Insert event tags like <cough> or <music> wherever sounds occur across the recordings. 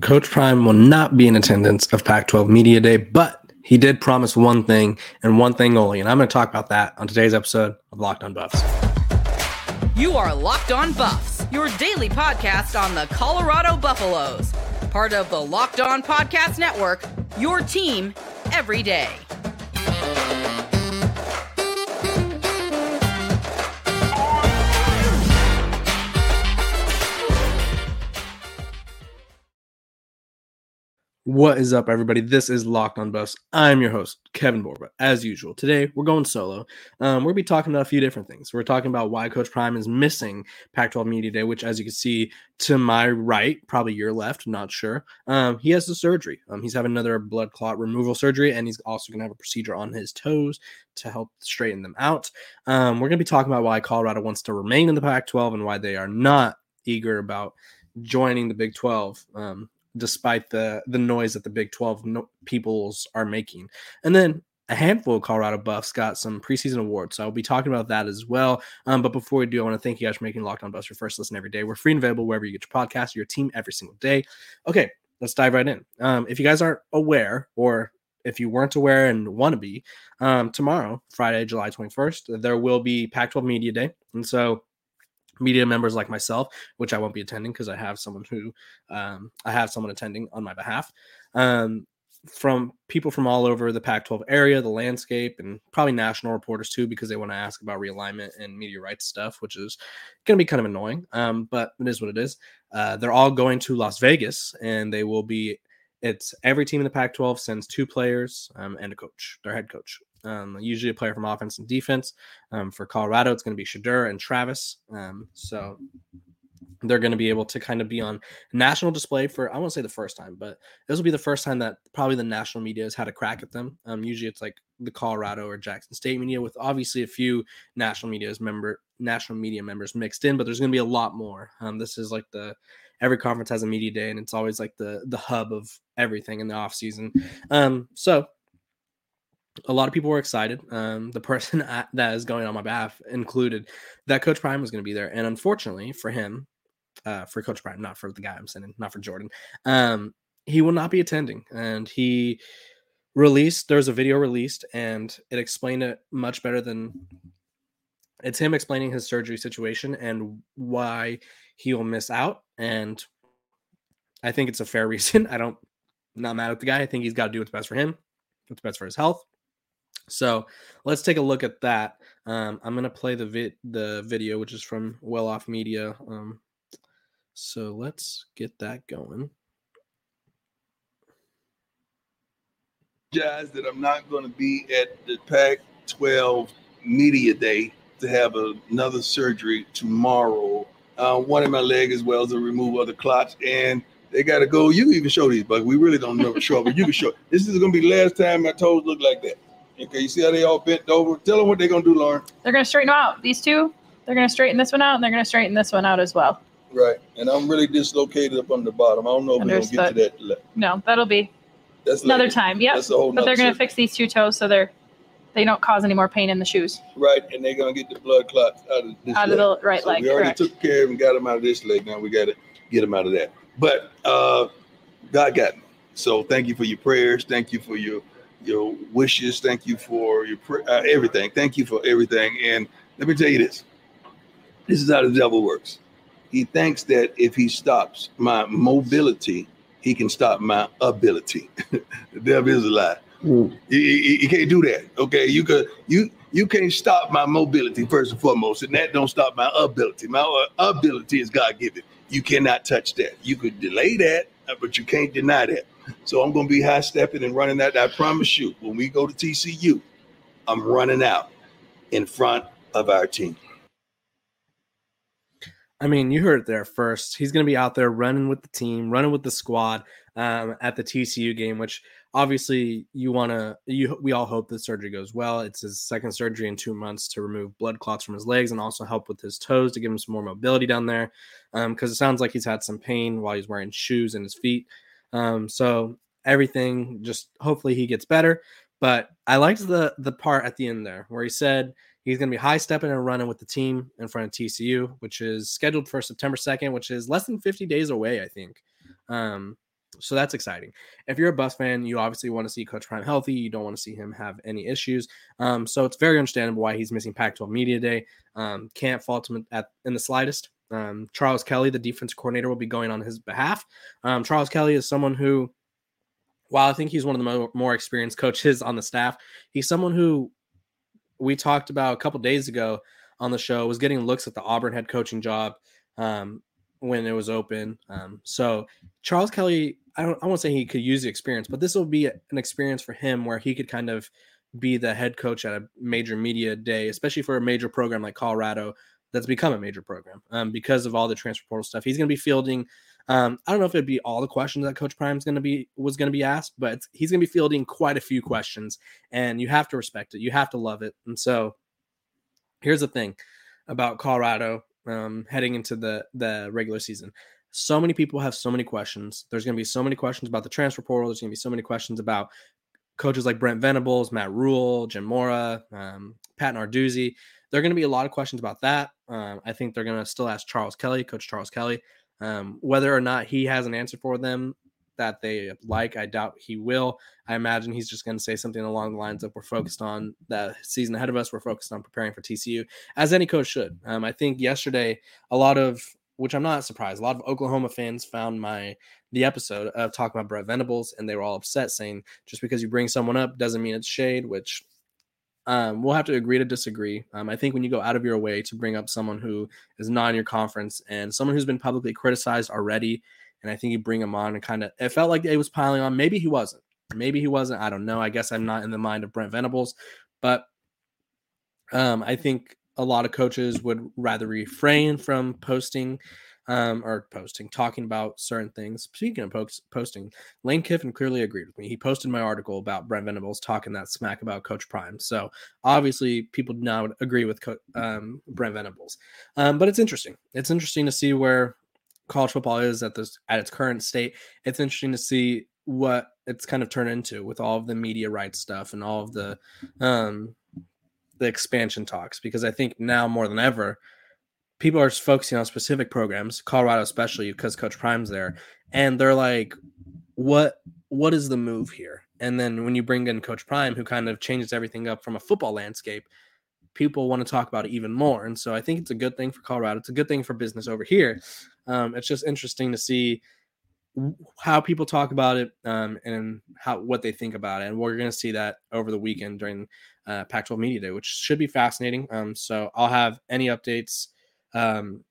Coach Prime will not be in attendance of Pac 12 Media Day, but he did promise one thing and one thing only. And I'm going to talk about that on today's episode of Locked on Buffs. You are Locked on Buffs, your daily podcast on the Colorado Buffaloes, part of the Locked on Podcast Network, your team every day. What is up, everybody? This is Locked on Buffs. I'm your host, Kevin Borba. As usual, today we're going solo. Um, we'll be talking about a few different things. We're talking about why Coach Prime is missing Pac 12 Media Day, which, as you can see to my right, probably your left, not sure. Um, he has the surgery. Um, he's having another blood clot removal surgery, and he's also to have a procedure on his toes to help straighten them out. Um, we're to be talking about why Colorado wants to remain in the Pac 12 and why they are not eager about joining the Big 12. Um, despite the the noise that the Big 12 no- peoples are making. And then a handful of Colorado Buffs got some preseason awards. So I'll be talking about that as well. Um, but before we do, I want to thank you guys for making Locked on Buffs your first listen every day. We're free and available wherever you get your podcast, your team every single day. Okay, let's dive right in. Um, if you guys aren't aware, or if you weren't aware and want to be, um, tomorrow, Friday, July 21st, there will be Pac 12 Media Day. And so media members like myself, which I won't be attending because I have someone who um, I have someone attending on my behalf. Um, from people from all over the Pac 12 area, the landscape, and probably national reporters too, because they want to ask about realignment and media rights stuff, which is going to be kind of annoying. Um, but it is what it is. Uh, they're all going to Las Vegas and they will be, it's every team in the Pac 12 sends two players um, and a coach, their head coach. Um, usually a player from offense and defense. Um, for Colorado, it's going to be Shedeur and Travis. Um, so they're going to be able to kind of be on national display for I won't say the first time, but this will be the first time that probably the national media has had a crack at them. Um, usually it's like the Colorado or Jackson State media, with obviously a few national media's member national media members mixed in, but there's going to be a lot more. Um, this is like the every conference has a media day, and it's always like the the hub of everything in the off season. Um, so a lot of people were excited. Um, the person <laughs> that is going on my behalf included that Coach Prime was going to be there, and unfortunately for him, uh, for Coach Prime, not for the guy I'm sending, not for Jordan, um, he will not be attending. And he released there's a video released, and it explained it much better than it's him explaining his surgery situation and why he will miss out. And I think it's a fair <laughs> reason. I don't not mad at the guy. I think he's got to do what's best for him, what's best for his health. So let's take a look at that. Um, I'm gonna play the vid the video, which is from Well Off Media. Um, so let's get that going. Guys, that I'm not to be at the Pac-12 Media Day to have another surgery tomorrow. Uh, one in my leg as well to remove other clots, and they got to go. You can even show these, but we really don't know for sure. But you can show. This is to be the last time my toes look like that. Okay, you see how they all bent over? Tell them what they're gonna do, Lauren. They're gonna straighten them out. These two, they're gonna straighten this one out, and they're gonna straighten this one out as well. Right, and I'm really dislocated up on the bottom. I don't know if we're gonna get to that. No, that'll be that's another later. time. Yep. That's a whole. But they're gonna fix these two toes so they're they don't cause any more pain in the shoes. Right, and they're gonna get the blood clots out of this out leg. of the right so leg. We already correct. took care of and got them out of this leg. Now we got to get them out of that. But uh, God got me. So thank you for your prayers. Thank you for your your wishes. Thank you for your uh, everything. Thank you for everything. And let me tell you this: this is how the devil works. He thinks that if he stops my mobility, he can stop my ability. <laughs> the devil is a lie. You, you- you can't do that. Okay, you could you you can't stop my mobility first and foremost, and that don't stop my ability. My uh, ability is God given. You cannot touch that. You could delay that, but you can't deny that. So I'm going to be high stepping and running that. I promise you, when we go to TCU, I'm running out in front of our team. I mean, you heard it there first. He's going to be out there running with the team, running with the squad um, at the TCU game, which obviously you want to. You we all hope the surgery goes well. It's his second surgery in two months to remove blood clots from his legs and also help with his toes to give him some more mobility down there. Because it sounds like he's had some pain while he's wearing shoes in his feet. Um, so everything just hopefully he gets better. But I liked the the part at the end there where he said he's going to be high stepping and running with the team in front of TCU, which is scheduled for September 2nd, which is less than 50 days away, I think. Um, So that's exciting. If you're a Buffs fan, you obviously want to see Coach Prime healthy. You don't want to see him have any issues. Um, so it's very understandable why he's missing Pac-12 Media Day. Um, can't fault him at in the slightest. Um, Charles Kelly, the defense coordinator, will be going on his behalf. Um, Charles Kelly is someone who, while I think he's one of the more, more experienced coaches on the staff, he's someone who we talked about a couple days ago on the show was getting looks at the Auburn head coaching job um, when it was open. Um, so Charles Kelly, I don't, I won't say he could use the experience, but this will be an experience for him where he could kind of be the head coach at a major media day, especially for a major program like Colorado that's become a major program um, because of all the transfer portal stuff. He's going to be fielding. Um, I don't know if it'd be all the questions that Coach Prime's going to be was going to be asked, but he's going to be fielding quite a few questions, and you have to respect it. You have to love it. And so, here's the thing about Colorado um, heading into the the regular season. So many people have so many questions. There's going to be so many questions about the transfer portal. There's going to be so many questions about coaches like Brent Venables, Matt Rhule, Jim Mora, um, Pat Narduzzi. There are going to be a lot of questions about that. Um, I think they're going to still ask Charles Kelly, Coach Charles Kelly, um, whether or not he has an answer for them that they like. I doubt he will. I imagine he's just going to say something along the lines of "We're focused on the season ahead of us. We're focused on preparing for TCU," as any coach should. Um, I think yesterday a lot of which I'm not surprised. A lot of Oklahoma fans found my the episode of talking about Brent Venables, and they were all upset, saying just because you bring someone up doesn't mean it's shade. Which um, we'll have to agree to disagree. Um, I think when you go out of your way to bring up someone who is not in your conference and someone who's been publicly criticized already, and I think you bring him on and kind of it felt like it was piling on. Maybe he wasn't. Maybe he wasn't. I don't know. I guess I'm not in the mind of Brent Venables, but um, I think a lot of coaches would rather refrain from posting um, or posting, talking about certain things. Speaking of post- posting, Lane Kiffin clearly agreed with me. He posted my article about Brent Venables talking that smack about Coach Prime. So obviously, people now agree with Co- um, Brent Venables. Um, but it's interesting. It's interesting to see where college football is at this at its current state. It's interesting to see what it's kind of turned into with all of the media rights stuff and all of the um the expansion talks because I think now more than ever people are focusing on specific programs, Colorado especially because Coach Prime's there, and they're like, what what is the move here? And then when you bring in Coach Prime, who kind of changes everything up from a football landscape, people want to talk about it even more. And so I think it's a good thing for Colorado. It's a good thing for business over here. Um, it's just interesting to see how people talk about it um, and how what they think about it. And we're going to see that over the weekend during uh, Pac-12 Media Day, which should be fascinating. Um, so I'll have any updates um,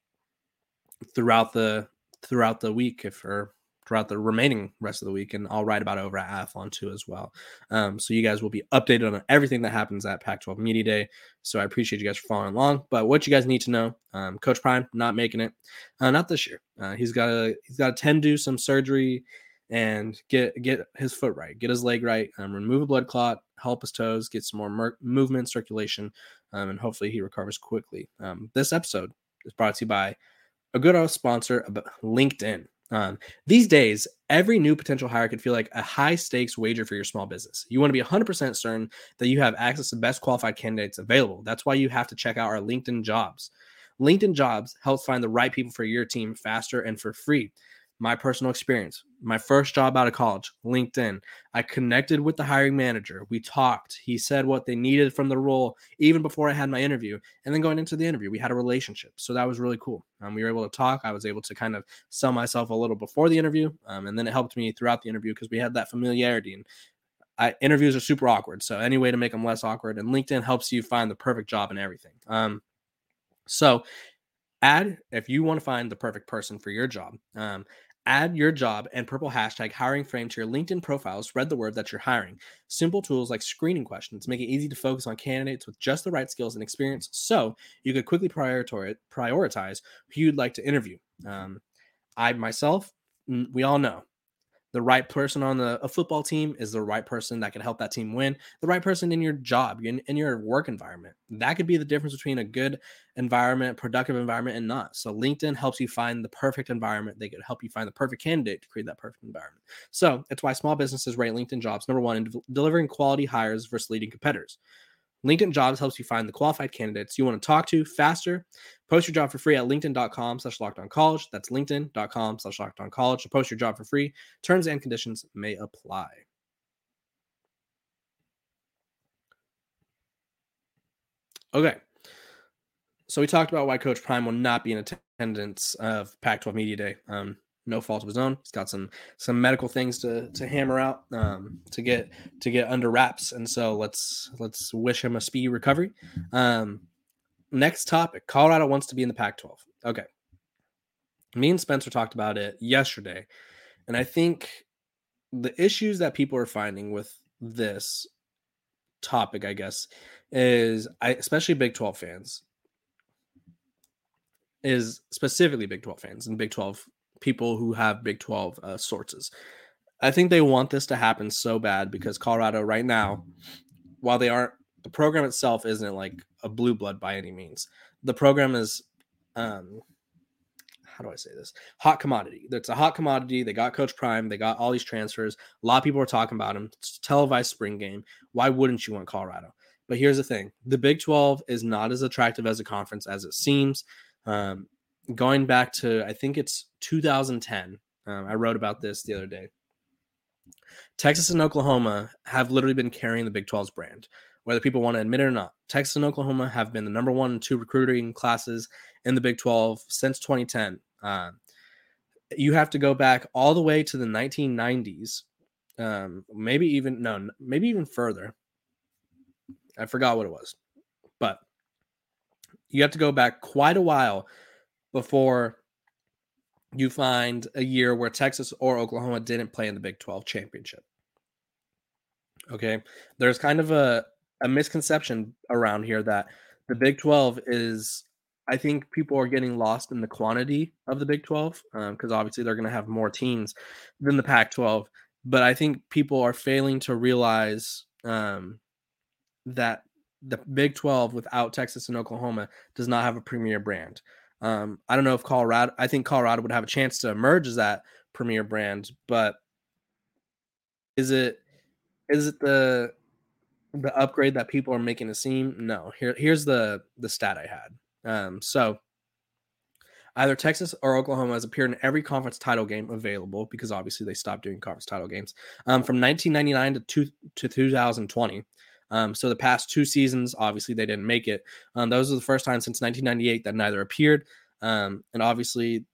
throughout the throughout the week if or throughout the remaining rest of the week, and I'll write about it over at Athlon too as well. Um, so you guys will be updated on everything that happens at Pac-12 Media Day. So I appreciate you guys for following along. But what you guys need to know, um, Coach Prime not making it, uh, not this year. Uh, he's got to he's got to tend to some surgery and get get his foot right, get his leg right, um, remove a blood clot, help his toes, get some more mer- movement, circulation, um, and hopefully he recovers quickly. Um, this episode is brought to you by a good old sponsor, LinkedIn. Um, these days, every new potential hire could feel like a high stakes wager for your small business. You want to be 100% certain that you have access to best qualified candidates available. That's why you have to check out our LinkedIn jobs. LinkedIn jobs helps find the right people for your team faster and for free my personal experience. My first job out of college, LinkedIn. I connected with the hiring manager. We talked. He said what they needed from the role even before I had my interview. And then going into the interview, we had a relationship. So that was really cool. Um, we were able to talk. I was able to kind of sell myself a little before the interview. Um, and then it helped me throughout the interview because we had that familiarity. And I, interviews are super awkward. So any way to make them less awkward. And LinkedIn helps you find the perfect job and everything. Um, so add if you want to find the perfect person for your job um, Add your job and purple hashtag hiring frame to your LinkedIn profile. Spread the word that you're hiring. Simple tools like screening questions make it easy to focus on candidates with just the right skills and experience so you could quickly prioritize who you'd like to interview. Um, I myself, we all know the right person on the a football team is the right person that can help that team win the right person in your job in, in your work environment. That could be the difference between a good environment productive environment and not. So linkedin helps you find the perfect environment. They could help you find the perfect candidate to create that perfect environment. So it's why small businesses rate linkedin jobs number one in de- delivering quality hires versus leading competitors LinkedIn Jobs helps you find the qualified candidates you want to talk to faster. Post your job for free at linkedin.com slash lockdown college. That's linkedin.com slash lockdown college to post your job for free. Terms and conditions may apply. Okay. So we talked about why Coach Prime will not be in attendance of Pac-12 Media Day. Um, no fault of his own. He's got some some medical things to to hammer out um, to get to get under wraps, and so let's let's wish him a speedy recovery. Um, next topic: Colorado wants to be in the Pac-12. Okay, me and Spencer talked about it yesterday, and I think the issues that people are finding with this topic, I guess, is I especially Big 12 fans is specifically Big 12 fans and Big 12 people who have Big 12 uh, sources. I think they want this to happen so bad because Colorado right now, while they aren't the program itself isn't like a blue blood by any means. The program is um how do I say this? Hot commodity. It's a hot commodity. They got Coach Prime. They got all these transfers. A lot of people are talking about him. It's televised spring game. Why wouldn't you want Colorado? But here's the thing: the Big 12 is not as attractive as a conference as it seems. Um, going back to I think it's 2010. Um, I wrote about this the other day. Texas and Oklahoma have literally been carrying the Big 12's brand, whether people want to admit it or not. Texas and Oklahoma have been the number one and two recruiting classes in the Big 12 since 2010. Uh, you have to go back all the way to the 1990s, um, maybe even no, maybe even further. I forgot what it was, but you have to go back quite a while before you find a year where Texas or Oklahoma didn't play in the Big 12 championship. Okay. There's kind of a, a misconception around here that the Big 12 is, I think people are getting lost in the quantity of the Big 12 because um, obviously they're going to have more teams than the Pac 12. But I think people are failing to realize um, that the Big 12 without Texas and Oklahoma does not have a premier brand. Um, I don't know if Colorado, I think Colorado would have a chance to emerge as that premier brand, but is it is it the the upgrade that people are making it seem? No. Here here's the the stat I had. Um, so either Texas or Oklahoma has appeared in every conference title game available because obviously they stopped doing conference title games um, from 1999 to, two, to 2020. Um, so the past two seasons, obviously they didn't make it. Um, those are the first time since 1998 that neither appeared, um, and obviously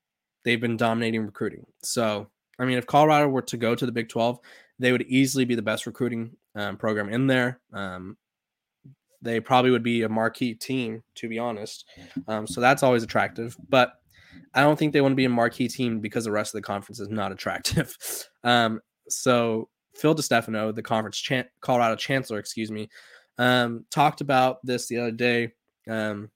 they've been dominating recruiting. So I mean, if Colorado were to go to the Big 12, they would easily be the best recruiting um, program in there. Um, they probably would be a marquee team, to be honest. Um, so that's always attractive, but. I don't think they want to be a marquee team because the rest of the conference is not attractive. <laughs> so Phil DiStefano, the conference chan- Colorado chancellor, excuse me, um, talked about this the other day. Um,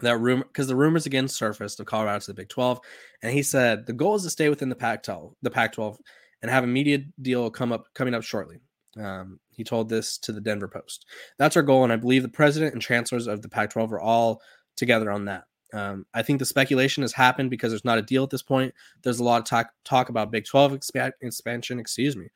that rumor because the rumors again surfaced of Colorado to the Big 12, and he said the goal is to stay within the Pac-12, the Pac-12, and have a media deal come up coming up shortly. Um, he told this to the Denver Post. That's our goal, and I believe the president and chancellors of the Pac-12 are all together on that. Um, I think the speculation has happened because there's not a deal at this point. There's a lot of talk talk about Big 12 expa- expansion, excuse me,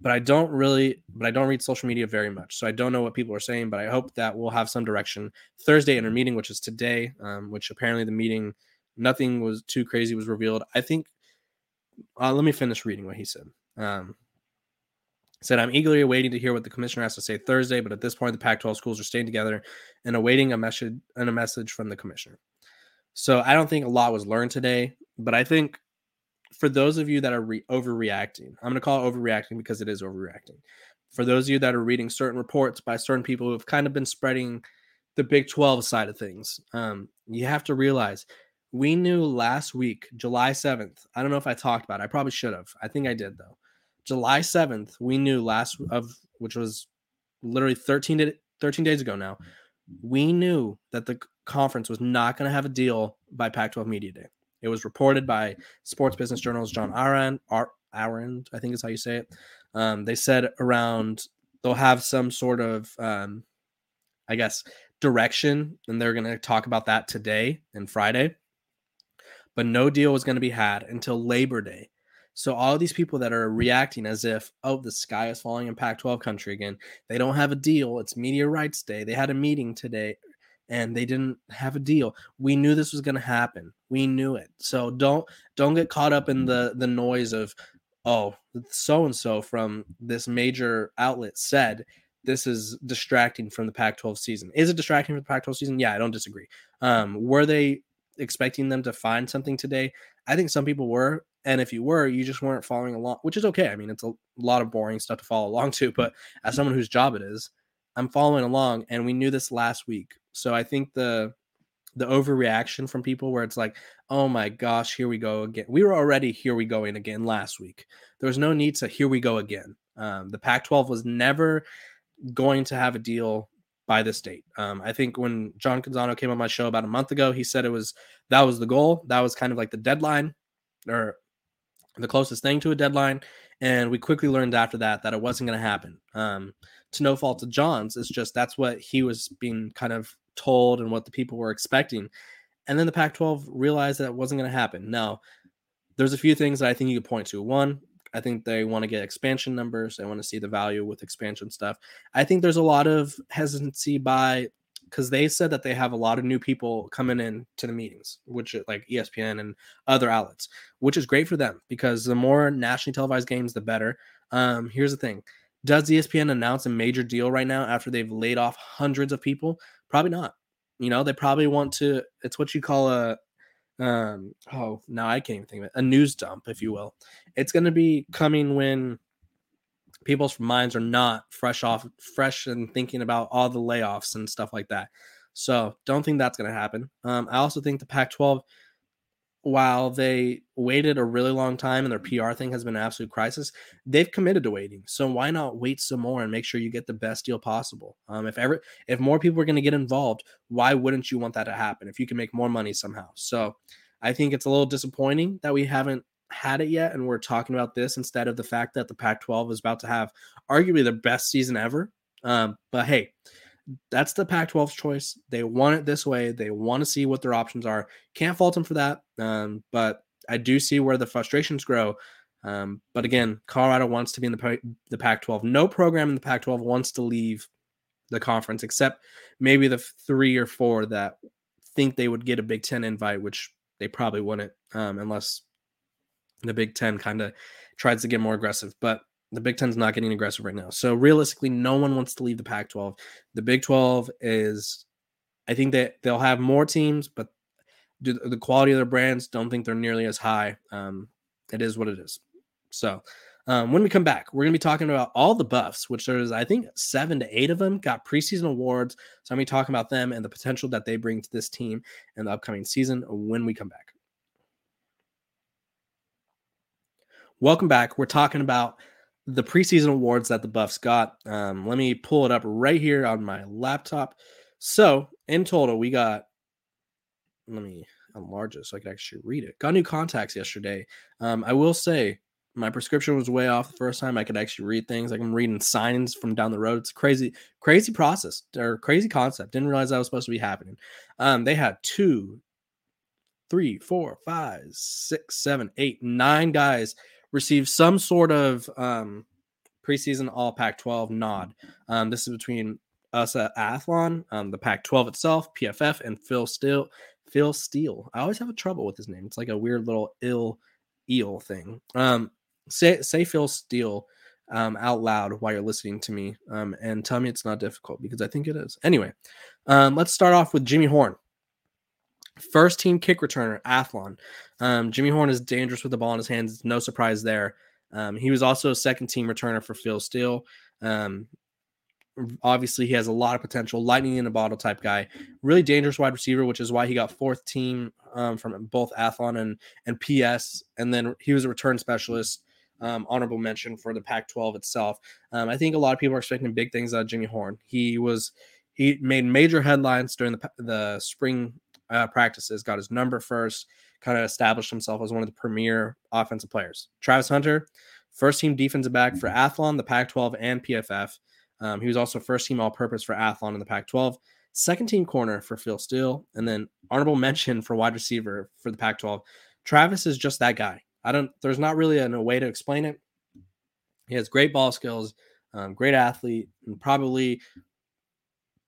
but I don't really, but I don't read social media very much, so I don't know what people are saying. But I hope that we'll have some direction Thursday in our meeting, which is today. Um, which apparently the meeting, nothing was too crazy was revealed. I think. Uh, let me finish reading what he said. Um, said, I'm eagerly awaiting to hear what the commissioner has to say Thursday, but at this point, the Pac 12 schools are staying together and awaiting a message and a message from the commissioner. So I don't think a lot was learned today, but I think for those of you that are re- overreacting, I'm going to call it overreacting because it is overreacting. For those of you that are reading certain reports by certain people who have kind of been spreading the Big 12 side of things, um, you have to realize we knew last week, July 7th. I don't know if I talked about it. I probably should have. I think I did though. July 7th, we knew last of which was literally 13, 13 days ago now. We knew that the conference was not going to have a deal by Pac 12 Media Day. It was reported by Sports Business Journal's John Ourand, Ourand, I think is how you say it. Um, they said around they'll have some sort of, um, I guess, direction, and they're going to talk about that today and Friday. But no deal was going to be had until Labor Day. So all these people that are reacting as if, oh, the sky is falling in Pac-12 country again. They don't have a deal. It's media rights day. They had a meeting today and they didn't have a deal. We knew this was going to happen. We knew it. So don't don't get caught up in the the noise of oh, so and so from this major outlet said this is distracting from the Pac-12 season. Is it distracting from the Pac-12 season? Yeah, I don't disagree. Um, were they expecting them to find something today? I think some people were, and if you were, you just weren't following along, which is okay. I mean, it's a lot of boring stuff to follow along to, but as someone whose job it is, I'm following along, and we knew this last week. So I think the the overreaction from people where it's like, oh my gosh, here we go again. We were already here we going again last week. There was no need to here we go again. Um, the Pac 12 was never going to have a deal by this date. Um, I think when John Canzano came on my show about a month ago, he said it was that was the goal. That was kind of like the deadline or the closest thing to a deadline. And we quickly learned after that that it wasn't going to happen. Um, to no fault of John's, it's just that's what he was being kind of told and what the people were expecting. And then the Pac 12 realized that wasn't going to happen. Now, there's a few things that I think you could point to. One, I think they want to get expansion numbers. They want to see the value with expansion stuff. I think there's a lot of hesitancy by because they said that they have a lot of new people coming in to the meetings, which like ESPN and other outlets, which is great for them because the more nationally televised games, the better. Um, here's the thing: Does ESPN announce a major deal right now after they've laid off hundreds of people? Probably not. You know, they probably want to. It's what you call a um oh now i can't even think of it a news dump if you will it's going to be coming when people's minds are not fresh off fresh and thinking about all the layoffs and stuff like that so don't think that's going to happen um i also think the pac 12 while they waited a really long time and their PR thing has been an absolute crisis, they've committed to waiting. So why not wait some more and make sure you get the best deal possible? Um, if ever if more people are going to get involved, why wouldn't you want that to happen? If you can make more money somehow, so I think it's a little disappointing that we haven't had it yet, and we're talking about this instead of the fact that the Pac-12 is about to have arguably the best season ever. Um, but hey, that's the Pac 12's choice. They want it this way. They want to see what their options are. Can't fault them for that. Um, but I do see where the frustrations grow. Um, but again, Colorado wants to be in the, the Pac 12. No program in the Pac 12 wants to leave the conference except maybe the three or four that think they would get a Big Ten invite, which they probably wouldn't um, unless the Big Ten kind of tries to get more aggressive. But the Big Ten's not getting aggressive right now. So realistically, no one wants to leave the Pac 12. The Big 12 is, I think that they'll have more teams, but the quality of their brands don't think they're nearly as high. Um, it is what it is. So um, when we come back, we're going to be talking about all the buffs, which there's, I think, seven to eight of them got preseason awards. So I'm going to be talking about them and the potential that they bring to this team in the upcoming season when we come back. Welcome back. We're talking about the preseason awards that the Buffs got. Um, let me pull it up right here on my laptop. So in total, we got. Let me enlarge it so I can actually read it. Got new contacts yesterday. Um, I will say my prescription was way off the first time. I could actually read things like I'm reading signs from down the road. It's crazy, crazy process or crazy concept. Didn't realize that was supposed to be happening. Um, they had two, three, four, five, six, seven, eight, nine guys received some sort of um, preseason All Pac-12 nod. Um, this is between us at Athlon, um, the Pac-12 itself, PFF, and Phil Steele. Phil Steele. I always have a trouble with his name. It's like a weird little ill eel thing. Um, say say Phil Steele um, out loud while you're listening to me, um, and tell me it's not difficult because I think it is. Anyway, um, let's start off with Jimmy Horn. First team kick returner, Athlon. Um, Jimmy Horn is dangerous with the ball in his hands. No surprise there. Um, he was also a second team returner for Phil Steele. Um, obviously, he has a lot of potential. Lightning in a bottle type guy. Really dangerous wide receiver, which is why he got fourth team um, from both Athlon and, and PS. And then he was a return specialist. Um, honorable mention for the Pac 12 itself. Um, I think a lot of people are expecting big things out of Jimmy Horn. He was he made major headlines during the, the spring uh, practices, got his number first, kind of established himself as one of the premier offensive players. Travis Hunter, first team defensive back for Athlon, the Pac 12, and PFF. Um, he was also first team all purpose for Athlon in the Pac 12, second team corner for Phil Steele, and then honorable mention for wide receiver for the Pac 12. Travis is just that guy. I don't. There's not really a, a way to explain it. He has great ball skills, um, great athlete, and probably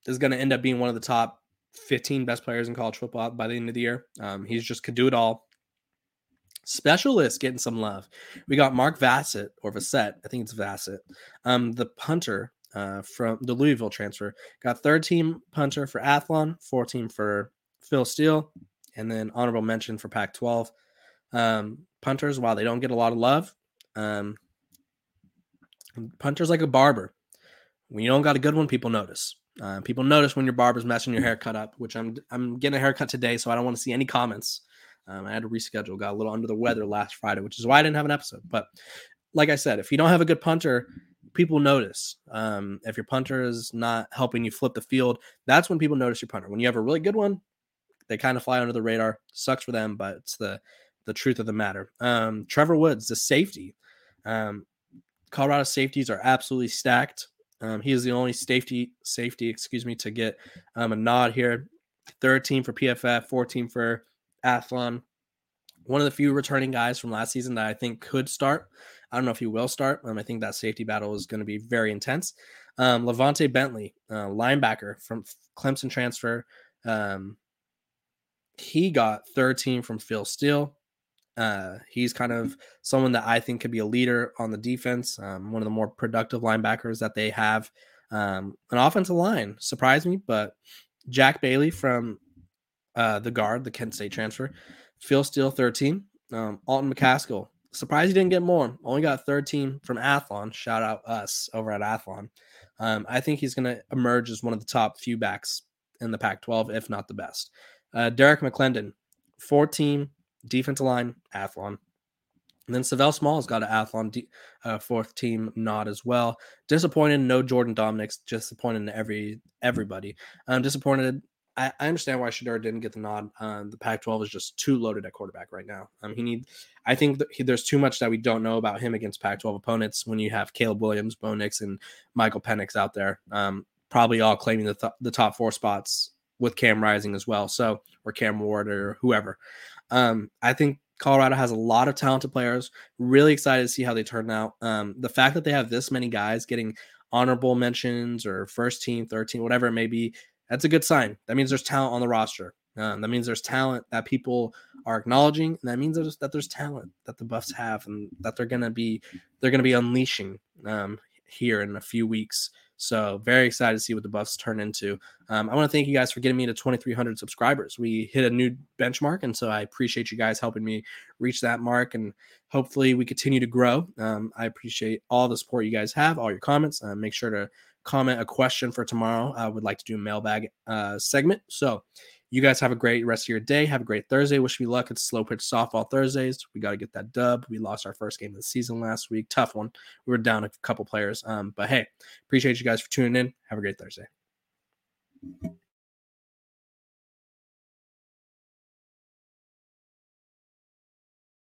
is going to end up being one of the top 15 best players in college football by the end of the year. Um, he's just could do it all. Specialist getting some love. We got Mark Vassett or Vassett, I think it's Vassett, um, the punter uh, from the Louisville transfer. Got third team punter for Athlon, 14 for Phil Steele, and then honorable mention for Pac 12. Um, punters, while they don't get a lot of love, um, punters like a barber. When you don't got a good one, people notice. Uh, people notice when your barber's messing your haircut up, which I'm I'm getting a haircut today, so I don't want to see any comments. Um, I had to reschedule, got a little under the weather last Friday, which is why I didn't have an episode. But like I said, if you don't have a good punter, people notice. Um, if your punter is not helping you flip the field, that's when people notice your punter. When you have a really good one, they kind of fly under the radar. Sucks for them, but it's the the truth of the matter. Um, Trevor Woods, the safety. Um, Colorado safeties are absolutely stacked. Um, he is the only safety safety, excuse me, to get um, a nod here. Third team for PFF, 14 for Athlon. One of the few returning guys from last season that I think could start. I don't know if he will start. Um, I think that safety battle is going to be very intense. Um, LaVonta Bentley, uh, linebacker from Clemson transfer. Um, he got third team from Phil Steele. Uh, he's kind of someone that I think could be a leader on the defense. Um, one of the more productive linebackers that they have. Um, an offensive line surprised me, but Jack Bailey from uh, the guard, the Kent State transfer, Phil Steele, 13. Um, Alton McCaskill, surprised he didn't get more. Only got third team from Athlon. Shout out us over at Athlon. Um, I think he's going to emerge as one of the top few backs in the Pac 12, if not the best. Uh, Derrick McLendon, 14 defensive line, Athlon. And then Savell has got an Athlon uh, fourth team nod as well. Disappointed, no Jordan Domineck's. Disappointed in every everybody. I'm disappointed. I, I understand why Shedeur didn't get the nod. Um, the Pac-12 is just too loaded at quarterback right now. Um, he need. I think he, there's too much that we don't know about him against Pac-12 opponents. When you have Caleb Williams, Bo Nix, and Michael Penix out there, um, probably all claiming the th- the top four spots with Cam Rising as well. So or Cam Ward or whoever. Um, I think Colorado has a lot of talented players. Really excited to see how they turn out. Um, the fact that they have this many guys getting honorable mentions or first team, third team, whatever it may be, that's a good sign. That means there's talent on the roster. Um, that means there's talent that people are acknowledging, and that means there's, that there's talent that the Buffs have, and that they're gonna be they're gonna be unleashing um, here in a few weeks. So very excited to see what the Buffs turn into. Um, I want to thank you guys for getting me to 2,300 subscribers. We hit a new benchmark, and so I appreciate you guys helping me reach that mark, and hopefully we continue to grow. Um, I appreciate all the support you guys have, all your comments. Uh, make sure to comment a question for tomorrow. I would like to do a mailbag uh, segment. So you guys have a great rest of your day. Have a great Thursday. Wish me luck. It's slow pitch softball Thursdays. We got to get that dub. We lost our first game of the season last week. Tough one. We were down a couple players. Um, but hey, appreciate you guys for tuning in. Have a great Thursday.